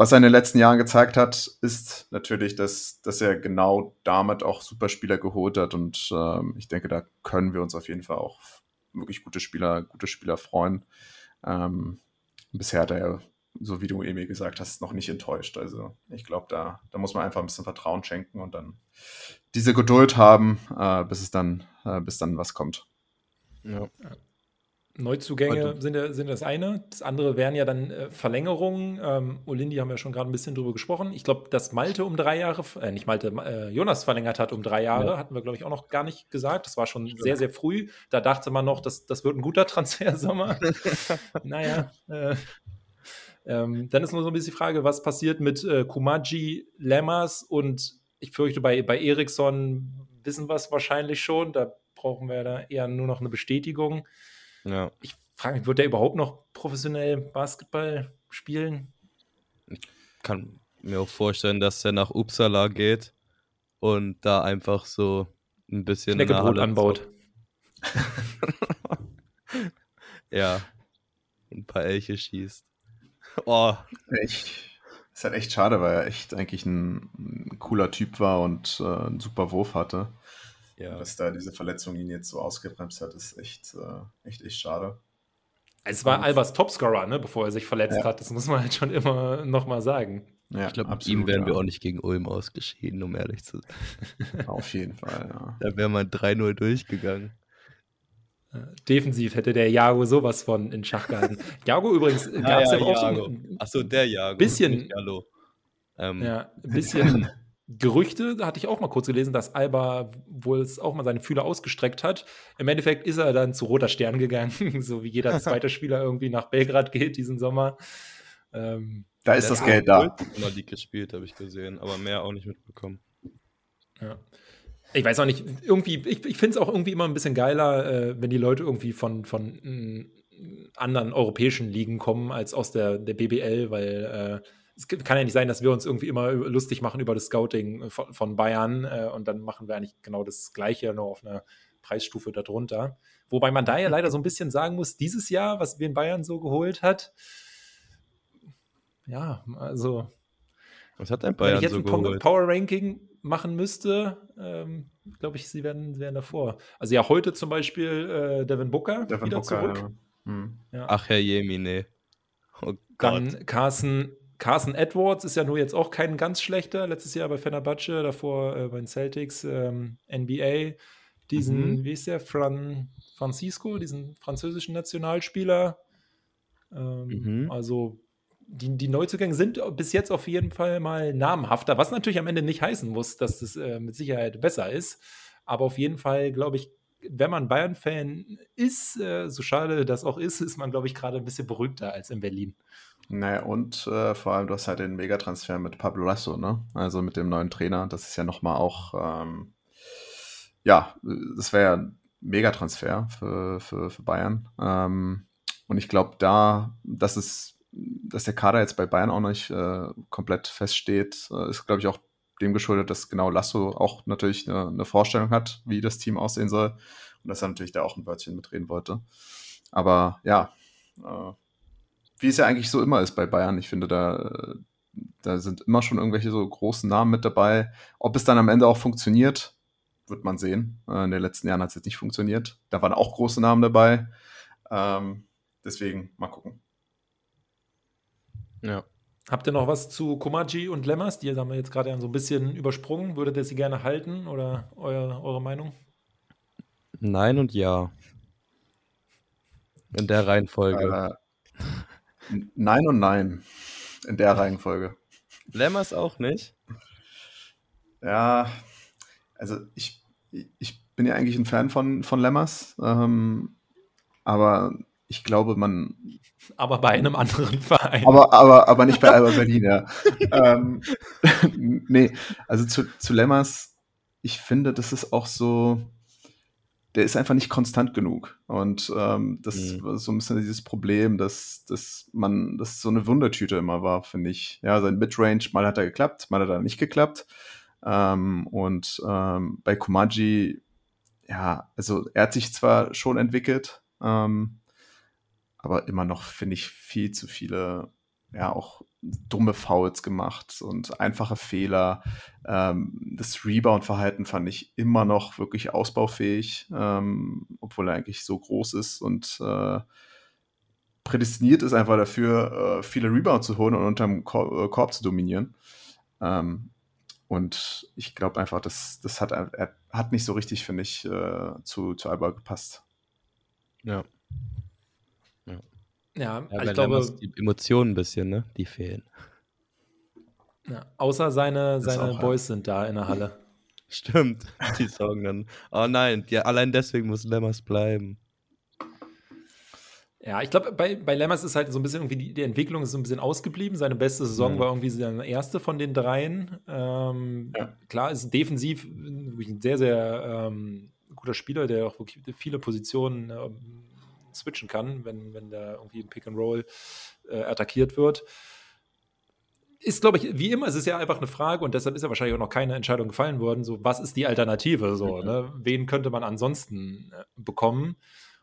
was er in den letzten Jahren gezeigt hat, ist natürlich, dass, dass er genau damit auch Superspieler geholt hat. Und ähm, ich denke, da können wir uns auf jeden Fall auch wirklich gute Spieler, gute Spieler freuen. Ähm, bisher hat er, so wie du Emil gesagt hast, noch nicht enttäuscht. Also ich glaube, da, da muss man einfach ein bisschen Vertrauen schenken und dann diese Geduld haben, äh, bis es dann, äh, bis dann was kommt. Ja. Neuzugänge sind, ja, sind das eine. Das andere wären ja dann äh, Verlängerungen. Ähm, Olindi haben wir schon gerade ein bisschen drüber gesprochen. Ich glaube, dass Malte um drei Jahre, äh, nicht Malte, äh, Jonas verlängert hat um drei Jahre, ja. hatten wir, glaube ich, auch noch gar nicht gesagt. Das war schon Stimmt. sehr, sehr früh. Da dachte man noch, das, das wird ein guter Transfersommer. naja. Äh, ähm, dann ist nur so ein bisschen die Frage, was passiert mit äh, Kumaji, Lemmers und ich fürchte, bei, bei Eriksson wissen wir es wahrscheinlich schon. Da brauchen wir da eher nur noch eine Bestätigung. Ja. Ich frage mich, wird der überhaupt noch professionell Basketball spielen? Ich kann mir auch vorstellen, dass er nach Uppsala geht und da einfach so ein bisschen Knäckebrot anbaut. ja. Ein paar Elche schießt. Oh. Echt. Ist halt echt schade, weil er echt eigentlich ein, ein cooler Typ war und äh, einen super Wurf hatte. Ja. Dass da diese Verletzung ihn jetzt so ausgebremst hat, ist echt, äh, echt, echt schade. Es war Albers Topscorer, ne, bevor er sich verletzt ja. hat. Das muss man halt schon immer nochmal sagen. Ja, ich glaube, ihm wären ja. wir auch nicht gegen Ulm ausgeschieden, um ehrlich zu sein. Auf jeden Fall, ja. Da wäre man 3-0 durchgegangen. Defensiv hätte der Jago sowas von in Schach gehalten. Jago übrigens gab es ja, ja, auch Jago. so Achso, der Jago. Bisschen. Ähm, ja, ein bisschen Gerüchte, da hatte ich auch mal kurz gelesen, dass Alba wohl es auch mal seine Fühler ausgestreckt hat. Im Endeffekt ist er dann zu Roter Stern gegangen, so wie jeder zweite Spieler irgendwie nach Belgrad geht diesen Sommer. Ähm, da ist das Geld da. In der League gespielt, habe ich gesehen, aber mehr auch nicht mitbekommen. Ja. Ich weiß auch nicht, irgendwie, ich, ich finde es auch irgendwie immer ein bisschen geiler, äh, wenn die Leute irgendwie von, von äh, anderen europäischen Ligen kommen als aus der, der BBL, weil äh, es kann ja nicht sein, dass wir uns irgendwie immer lustig machen über das Scouting von, von Bayern äh, und dann machen wir eigentlich genau das Gleiche, nur auf einer Preisstufe darunter. Wobei man da ja leider so ein bisschen sagen muss, dieses Jahr, was wir in Bayern so geholt hat, ja, also. Was hat ein Bayern Wenn ich jetzt so ein? Power Ranking machen müsste, ähm, glaube ich, sie werden, werden davor. Also ja, heute zum Beispiel äh, Devin Booker Devin wieder Booker, zurück. Ja. Hm. Ja. Ach, Herr Jemine. Oh Dann Gott. Carson, Edwards ist ja nur jetzt auch kein ganz schlechter. Letztes Jahr bei Fenerbahce, davor äh, bei den Celtics, ähm, NBA. Diesen, Mhm. wie ist der, Fran Francisco, diesen französischen Nationalspieler. Ähm, Mhm. Also die, die Neuzugänge sind bis jetzt auf jeden Fall mal namhafter, was natürlich am Ende nicht heißen muss, dass das äh, mit Sicherheit besser ist. Aber auf jeden Fall, glaube ich, wenn man Bayern-Fan ist, äh, so schade das auch ist, ist man, glaube ich, gerade ein bisschen beruhigter als in Berlin. Naja, und äh, vor allem, du hast halt den Megatransfer mit Pablo Lasso, ne? Also mit dem neuen Trainer. Das ist ja nochmal auch, ähm, ja, das wäre ja ein Megatransfer für, für, für Bayern. Ähm, und ich glaube, da, dass es, dass der Kader jetzt bei Bayern auch noch nicht äh, komplett feststeht, äh, ist, glaube ich, auch dem geschuldet, dass genau Lasso auch natürlich eine, eine Vorstellung hat, wie das Team aussehen soll. Und dass er natürlich da auch ein Wörtchen mitreden wollte. Aber ja, äh, wie es ja eigentlich so immer ist bei Bayern. Ich finde, da, da sind immer schon irgendwelche so großen Namen mit dabei. Ob es dann am Ende auch funktioniert, wird man sehen. Äh, in den letzten Jahren hat es jetzt nicht funktioniert. Da waren auch große Namen dabei. Ähm, deswegen mal gucken. Ja. Habt ihr noch was zu Komaji und Lemmers? Die haben wir jetzt gerade so ein bisschen übersprungen. Würdet ihr sie gerne halten oder euer, eure Meinung? Nein und ja. In der Reihenfolge. Äh, nein und nein. In der Reihenfolge. Lemmers auch nicht. Ja, also ich, ich bin ja eigentlich ein Fan von, von Lemmers. Ähm, aber ich glaube, man, Aber bei einem anderen Verein. Aber, aber, aber nicht bei Alba Berlin, ja. ähm, nee, also zu, zu Lemmers, ich finde, das ist auch so, der ist einfach nicht konstant genug. Und ähm, das Mhm. war so ein bisschen dieses Problem, dass, dass man, das so eine Wundertüte immer war, finde ich. Ja, sein Midrange, mal hat er geklappt, mal hat er nicht geklappt. Ähm, und ähm, bei Komaji, ja, also er hat sich zwar schon entwickelt, ähm, aber immer noch finde ich viel zu viele, ja, auch dumme Fouls gemacht und einfache Fehler. Ähm, das Rebound-Verhalten fand ich immer noch wirklich ausbaufähig, ähm, obwohl er eigentlich so groß ist und äh, prädestiniert ist einfach dafür, äh, viele Rebounds zu holen und unterm Korb, äh, Korb zu dominieren. Ähm, und ich glaube einfach, das, das hat, er hat nicht so richtig, finde ich, äh, zu, zu Alba gepasst. Ja, Ja, bei ich glaube, die Emotionen ein bisschen, ne? Die fehlen. ja, außer seine, Das seine auch, ja. Boys sind da in der Halle. Stimmt. Die sagen dann, oh nein, ja, allein deswegen muss Lemmers bleiben. Ja, ich glaube, bei, bei Lemmers ist halt so ein bisschen irgendwie die, die Entwicklung ist so ein bisschen ausgeblieben. Seine beste Saison Mhm. war irgendwie seine erste von den dreien. Ähm, Ja. Klar, ist defensiv wirklich ein sehr, sehr ähm, guter Spieler, der auch wirklich viele Positionen ähm, switchen kann, wenn, wenn da irgendwie ein Pick and Roll äh, attackiert wird. Ist, glaube ich, wie immer, es ist ja einfach eine Frage und deshalb ist ja wahrscheinlich auch noch keine Entscheidung gefallen worden. So, was ist die Alternative? So, Mhm. ne? Wen könnte man ansonsten äh, bekommen?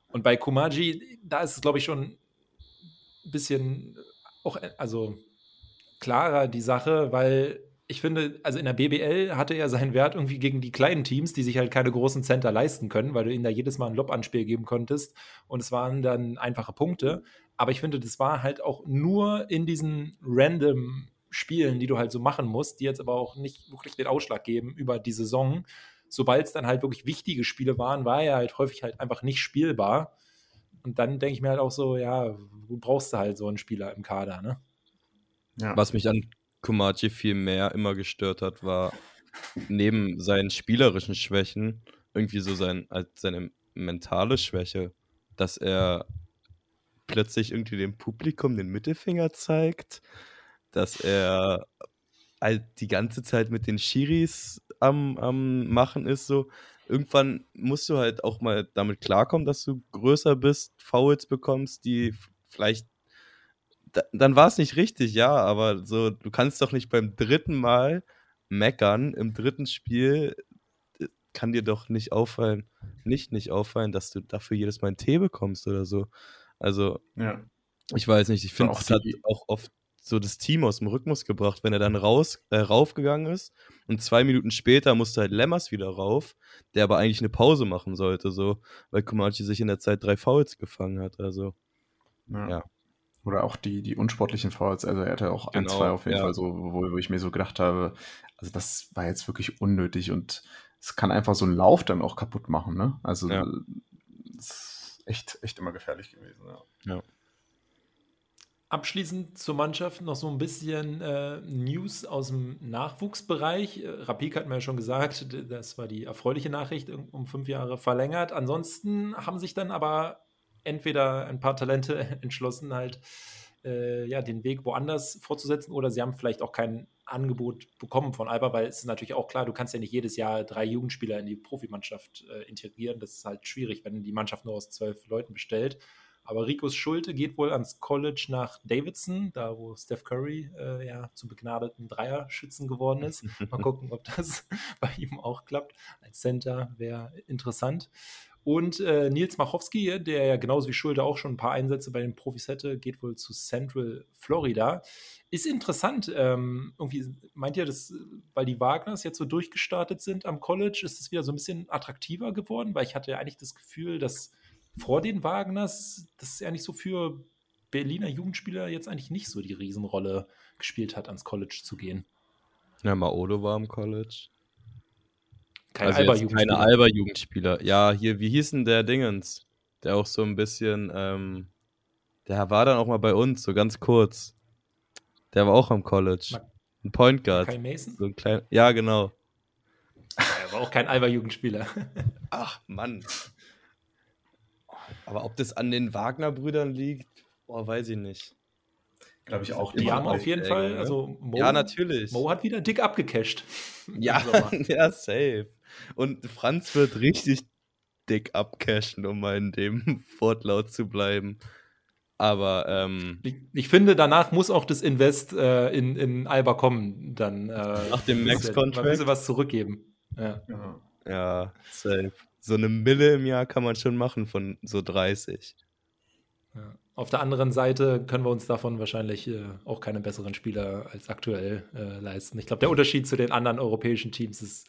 Und bei Kumaji, da ist es, glaube ich, schon ein bisschen auch, äh, also klarer die Sache, weil ich finde, also in der BBL hatte er seinen Wert irgendwie gegen die kleinen Teams, die sich halt keine großen Center leisten können, weil du ihnen da jedes Mal ein Lob-Anspiel geben konntest und es waren dann einfache Punkte. Aber ich finde, das war halt auch nur in diesen random Spielen, die du halt so machen musst, die jetzt aber auch nicht wirklich den Ausschlag geben über die Saison. Sobald es dann halt wirklich wichtige Spiele waren, war er halt häufig halt einfach nicht spielbar. Und dann denke ich mir halt auch so, ja, du brauchst du halt so einen Spieler im Kader, ne? Ja. Was mich an Komachi viel mehr immer gestört hat, war neben seinen spielerischen Schwächen irgendwie so sein, als seine mentale Schwäche, dass er plötzlich irgendwie dem Publikum den Mittelfinger zeigt, dass er halt die ganze Zeit mit den Schiris am, am Machen ist, so. Irgendwann musst du halt auch mal damit klarkommen, dass du größer bist, Fouls bekommst, die vielleicht. Da, dann war es nicht richtig, ja, aber so, du kannst doch nicht beim dritten Mal meckern im dritten Spiel, äh, kann dir doch nicht auffallen, nicht nicht auffallen, dass du dafür jedes Mal einen Tee bekommst oder so. Also, Ja. ich weiß nicht, ich finde, es hat auch oft so das Team aus dem Rhythmus gebracht, wenn er dann raus, äh, raufgegangen ist und zwei Minuten später musste halt Lemmers wieder rauf, der aber eigentlich eine Pause machen sollte, so, weil Komachi sich in der Zeit drei Fouls gefangen hat, also. Ja. Ja. Oder auch die, die unsportlichen Fouls. Also er hatte auch ein, Genau, zwei auf jeden ja. Fall so, wo, wo ich mir so gedacht habe, also das war jetzt wirklich unnötig und es kann einfach so einen Lauf dann auch kaputt machen, ne? Also Ja. das ist echt, echt immer gefährlich gewesen, ja. Abschließend zur Mannschaft noch so ein bisschen äh, News aus dem Nachwuchsbereich. Äh, Rapik hat mir ja schon gesagt, das war die erfreuliche Nachricht, um fünf Jahre verlängert. Ansonsten haben sich dann aber entweder ein paar Talente entschlossen, halt äh, ja, den Weg woanders fortzusetzen oder sie haben vielleicht auch kein Angebot bekommen von Alba, weil es ist natürlich auch klar, du kannst ja nicht jedes Jahr drei Jugendspieler in die Profimannschaft äh, integrieren. Das ist halt schwierig, wenn die Mannschaft nur aus zwölf Leuten bestellt. Aber Ricos Schulte geht wohl ans College nach Davidson, da wo Steph Curry äh, ja zum begnadeten Dreierschützen geworden ist. Mal gucken, ob das bei ihm auch klappt. Als Center wäre interessant. Und äh, Nils Machowski, der ja genauso wie Schulte auch schon ein paar Einsätze bei den Profis hätte, geht wohl zu Central Florida. Ist interessant. Ähm, irgendwie meint ihr, dass, weil die Wagners jetzt so durchgestartet sind am College, ist es wieder so ein bisschen attraktiver geworden? Weil ich hatte ja eigentlich das Gefühl, dass vor den Wagners, das ist ja nicht so für Berliner Jugendspieler jetzt eigentlich nicht so die Riesenrolle gespielt hat, ans College zu gehen. Ja, Maodo war im College. Kein also jetzt Alba-Jugendspieler. keine Alba-Jugendspieler. Ja, hier, wie hieß denn der Dingens? Der auch so ein bisschen, ähm, der war dann auch mal bei uns, so ganz kurz. Der war auch am College. Ein Point Guard. Kai Mason? So ein klein, ja, genau. Er war auch kein Alba-Jugendspieler. Ach, Mann. Aber ob das an den Wagner-Brüdern liegt, boah, weiß ich nicht. Glaube ich auch. Die haben auf jeden Fall, ne? also Mo, Ja, natürlich. Mo hat wieder dick abgecasht. Ja, ja, safe. Und Franz wird richtig dick abcashen, um mal in dem Wortlaut zu bleiben. Aber, ähm, Ich, ich finde, danach muss auch das Invest äh, in, in Alba kommen. Dann, äh, Nach dem muss Max-Contract? Ein bisschen was zurückgeben. Ja. Ja. ja, safe. So eine Mille im Jahr kann man schon machen von so 30. Ja. Auf der anderen Seite können wir uns davon wahrscheinlich äh, auch keine besseren Spieler als aktuell äh, leisten. Ich glaube, der Unterschied zu den anderen europäischen Teams ist,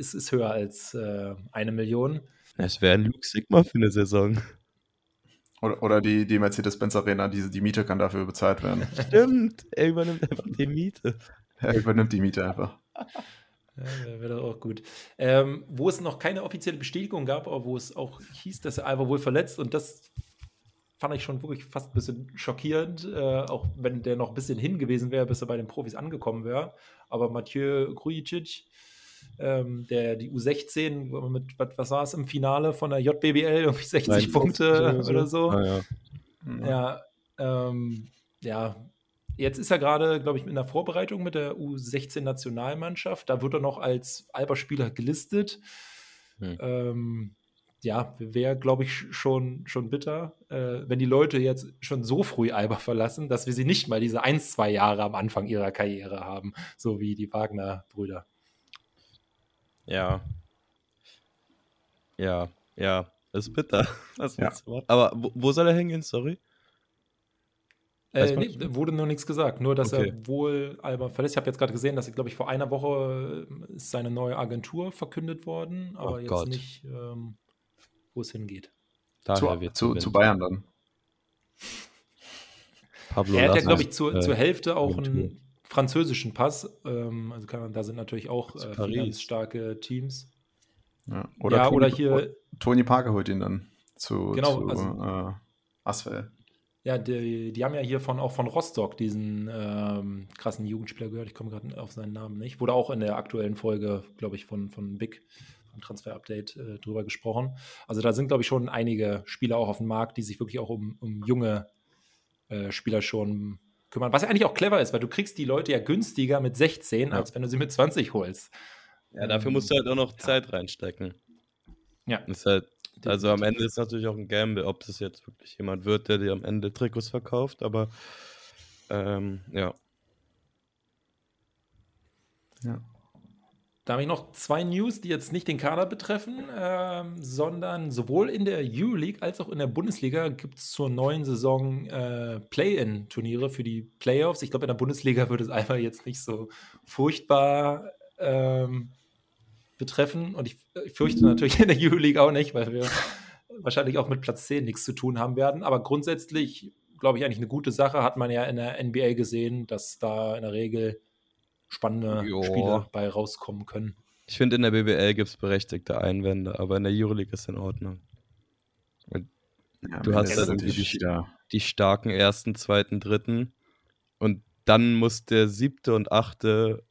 ist, ist höher als äh, eine Million. Es wäre ein Luke Sigma für eine Saison. Oder, oder die, die Mercedes-Benz Arena, die, die Miete kann dafür bezahlt werden. Stimmt, er übernimmt einfach die Miete. er übernimmt die Miete einfach. Ja, wäre wär doch auch gut. Ähm, wo es noch keine offizielle Bestätigung gab, aber wo es auch hieß, dass er Alba wohl verletzt und das fand ich schon wirklich fast ein bisschen schockierend, äh, auch wenn der noch ein bisschen hin gewesen wäre, bis er bei den Profis angekommen wäre. Aber Mathieu Krujicic, ähm, der die U16 mit, was, was war es im Finale von der JBBL, irgendwie 60 53 Punkte oder so. Ah, ja. Mhm. Ja, ähm, ja. Jetzt ist er gerade, glaube ich, in der Vorbereitung mit der U16-Nationalmannschaft. Da wird er noch als Alba-Spieler gelistet. Hm. Ähm, ja, wäre, glaube ich, schon, schon bitter, äh, wenn die Leute jetzt schon so früh Alba verlassen, dass wir sie nicht mal diese ein, zwei Jahre am Anfang ihrer Karriere haben, so wie die Wagner-Brüder. Ja. Ja, ja. Das ist bitter. Was Ja. Aber wo, wo soll er hingehen? Sorry. Äh, nee, wurde nur nichts gesagt, nur dass Okay. er wohl Alba verlässt. Ich habe jetzt gerade gesehen, dass, glaube ich, vor einer Woche äh, ist seine neue Agentur verkündet worden, aber Oh jetzt Gott. nicht, ähm, wo es hingeht. Daher Zu, wird zu, zu Bayern dann. Pablo er hat ja, glaube ich, zur, äh, zur Hälfte auch Agentur. einen französischen Pass. Ähm, also kann, man- da sind natürlich auch äh, finanzstarke Teams. Ja. ja, Tony, oder hier, Tony Parker holt ihn dann zu, Genau, zu also- äh, Aswell. Ja, die, die haben ja hier von, auch von Rostock diesen ähm, krassen Jugendspieler gehört. Ich komme gerade auf seinen Namen nicht. Wurde auch in der aktuellen Folge, glaube ich, von, von Big, vom Transfer Update, äh, drüber gesprochen. Also da sind, glaube ich, schon einige Spieler auch auf dem Markt, die sich wirklich auch um, um junge äh, Spieler schon kümmern. Was ja eigentlich auch clever ist, weil du kriegst die Leute ja günstiger mit 16, ja. als wenn du sie mit 20 holst. Ja, dafür musst du halt auch noch ja. Zeit reinstecken. Ja. Ist halt also am Ende ist natürlich auch ein Gamble, ob das jetzt wirklich jemand wird, der dir am Ende Trikots verkauft, aber ähm, ja. Ja. Da habe ich noch zwei News, die jetzt nicht den Kader betreffen, ähm, sondern sowohl in der Euroleague als auch in der Bundesliga gibt es zur neuen Saison äh, Play-in-Turniere für die Playoffs. Ich glaube, in der Bundesliga würde es einfach jetzt nicht so furchtbar ähm, betreffen. Und ich, ich fürchte natürlich in der Euroleague auch nicht, weil wir wahrscheinlich auch mit Platz 10 nichts zu tun haben werden. Aber grundsätzlich, glaube ich, eigentlich eine gute Sache. Hat man ja in der NBA gesehen, dass da in der Regel spannende jo. Spiele bei rauskommen können. Ich finde, in der BBL gibt es berechtigte Einwände, aber in der Euroleague ist in Ordnung. Ja, du hast dann irgendwie die, die starken ersten, zweiten, dritten und dann muss der siebte und achte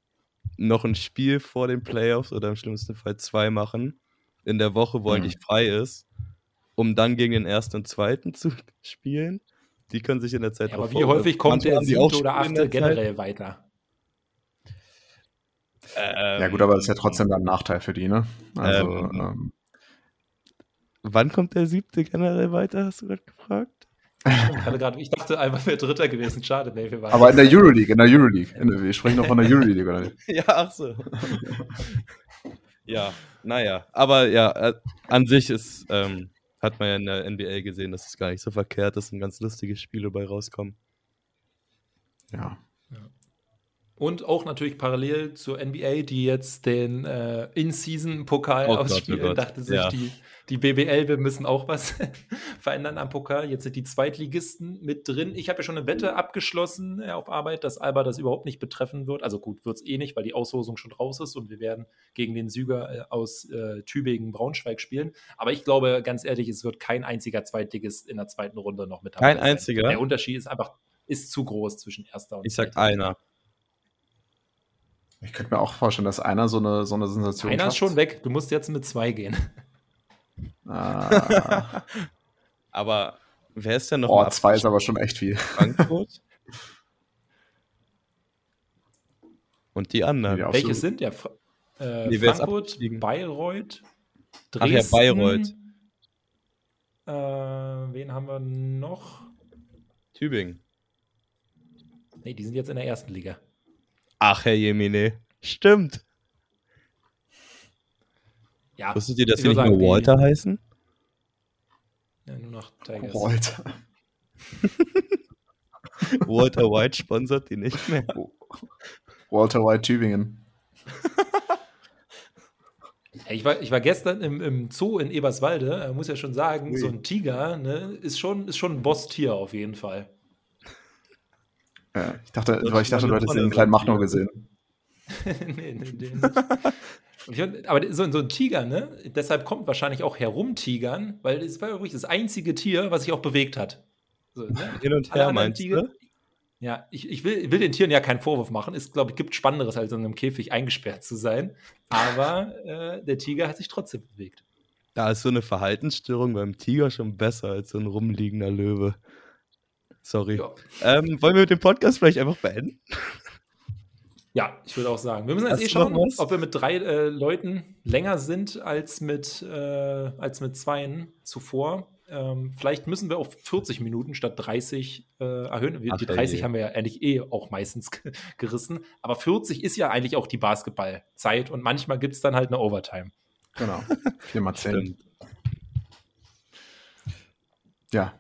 noch ein Spiel vor den Playoffs oder im schlimmsten Fall zwei machen, in der Woche, wo mhm. eigentlich frei ist, um dann gegen den ersten und zweiten zu spielen. Die können sich in der Zeit ja, Aber wie häufig kommt der siebte oder achte generell weiter? Ähm, ja, gut, aber das ist ja trotzdem ein Nachteil für die, ne? Also, ähm, ähm, wann kommt der siebte generell weiter, hast du gerade gefragt? ich dachte einfach, wäre Dritter gewesen. Schade, nee, wir waren Aber in der Euroleague, in der Euroleague. Wir sprechen noch von der Euroleague, oder nicht? ja, ach so. ja, naja. Aber ja, äh, an sich ist, ähm, hat man ja in der NBA gesehen, dass es gar nicht so verkehrt ist und ganz lustige Spiele bei rauskommen. Ja. Und auch natürlich parallel zur NBA, die jetzt den äh, In-Season-Pokal oh ausspielen, Gott, oh dachte sich ja. die, die BBL, wir müssen auch was verändern am Pokal. Jetzt sind die Zweitligisten mit drin. Ich habe ja schon eine Wette abgeschlossen äh, auf Arbeit, dass Alba das überhaupt nicht betreffen wird. Also gut, wird es eh nicht, weil die Auslosung schon raus ist und wir werden gegen den Sieger äh, aus äh, Tübingen-Braunschweig spielen. Aber ich glaube, ganz ehrlich, es wird kein einziger Zweitligist in der zweiten Runde noch mit Kein einziger? Der Unterschied ist einfach ist zu groß zwischen erster und Ich sag einer. Ich könnte mir auch vorstellen, dass einer so eine, so eine Sensation Einer ist schon weg. Du musst jetzt mit zwei gehen. Ah. aber wer ist denn noch? Oh, zwei ist aber schon echt viel. Frankfurt? Und die anderen. Die Welche sind ja? Äh, nee, Frankfurt, Bayreuth, Dresden. Ach ja, Bayreuth. Äh, wen haben wir noch? Tübingen. Nee, die sind jetzt in der ersten Liga. Ach, Herr Jemine. Stimmt. Ja, Wusstet ihr, dass sie nicht sagen, nur Walter die, heißen? Ja, nur noch Tigers. Walter. Walter White sponsert die nicht mehr. Walter White Tübingen. Ich war, ich war gestern im, im Zoo in Eberswalde, ich muss ja schon sagen, Ui. so ein Tiger ne, ist, schon, ist schon ein Boss-Tier auf jeden Fall. Ja, ich dachte, ich dachte du hättest den kleinen Machno gesehen. nee, nee, nee. aber so, so, ein Tiger, ne? Deshalb kommt wahrscheinlich auch herumtigern, weil es war wirklich das einzige Tier, was sich auch bewegt hat. So, ne? Hin und her meinst Tiger, du? Ja, ich, ich will, will, den Tieren ja keinen Vorwurf machen. Es, glaube ich, gibt Spannenderes, als in einem Käfig eingesperrt zu sein. Aber äh, der Tiger hat sich trotzdem bewegt. Da ist so eine Verhaltensstörung beim Tiger schon besser als so ein rumliegender Löwe. Sorry. Ja. Ähm, wollen wir mit dem Podcast vielleicht einfach beenden? Ja, ich würde auch sagen. Wir müssen jetzt Hast eh schauen, ob wir mit drei äh, Leuten länger sind als mit, äh, als mit zweien zuvor. Ähm, vielleicht müssen wir auf 40 Minuten statt 30 äh, erhöhen. Wir, Ach, die 30 ey. haben wir ja eigentlich eh auch meistens gerissen. Aber 40 ist ja eigentlich auch die Basketballzeit und manchmal gibt es dann halt eine Overtime. Genau. 4 mal 10. Ja,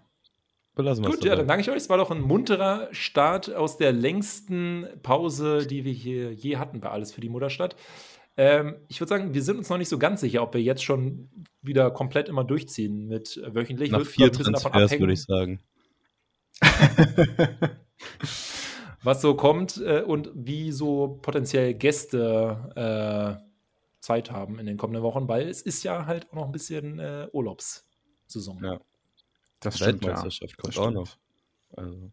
Belassen Gut, ja, dann danke ich euch. Es war doch ein munterer Start aus der längsten Pause, die wir hier je hatten bei Alles für die Mutterstadt. Ähm, ich würde sagen, wir sind uns noch nicht so ganz sicher, ob wir jetzt schon wieder komplett immer durchziehen mit wöchentlich. Nach vier Transfers würde ich sagen. was so kommt äh, und wie so potenziell Gäste äh, Zeit haben in den kommenden Wochen, weil es ist ja halt auch noch ein bisschen äh, Urlaubssaison. Ja. Das stimmt, Weltmeisterschaft ja. kommt das auch noch. Also.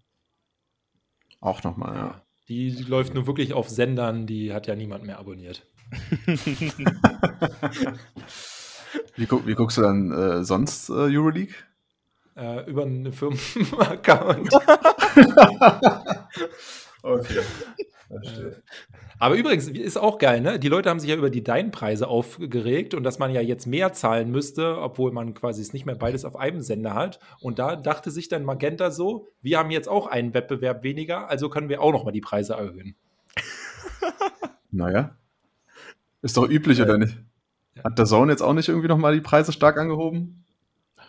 Auch nochmal, ja. Die, die läuft nur wirklich auf Sendern, die hat ja niemand mehr abonniert. Wie, guck, wie guckst du dann äh, sonst äh, Euroleague? Äh, über einen Firmenaccount. Okay. Aber übrigens, ist auch geil, ne? Die Leute haben sich ja über die Deinpreise aufgeregt und dass man ja jetzt mehr zahlen müsste, obwohl man quasi es nicht mehr beides auf einem Sender hat. Und da dachte sich dann Magenta so, wir haben jetzt auch einen Wettbewerb weniger, also können wir auch nochmal die Preise erhöhen. Naja. Ist doch üblich, oder nicht? Hat der Zone jetzt auch nicht irgendwie nochmal die Preise stark angehoben?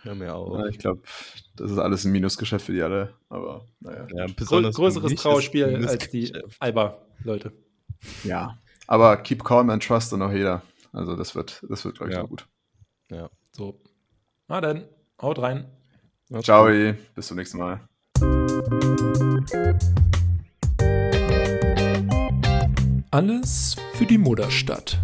Ja, mir auch. Ja, ich glaube, das ist alles ein Minusgeschäft für die alle. Aber naja. Ja, besonders für größeres Trauerspiel als die. Alba-Leute. Ja. Aber keep calm and trust in auch jeder. Also das wird, das wird, glaube ich, Ja. gut. Ja. So. Na dann, haut rein. Ciao, bis zum nächsten Mal. Alles für die Mutterstadt.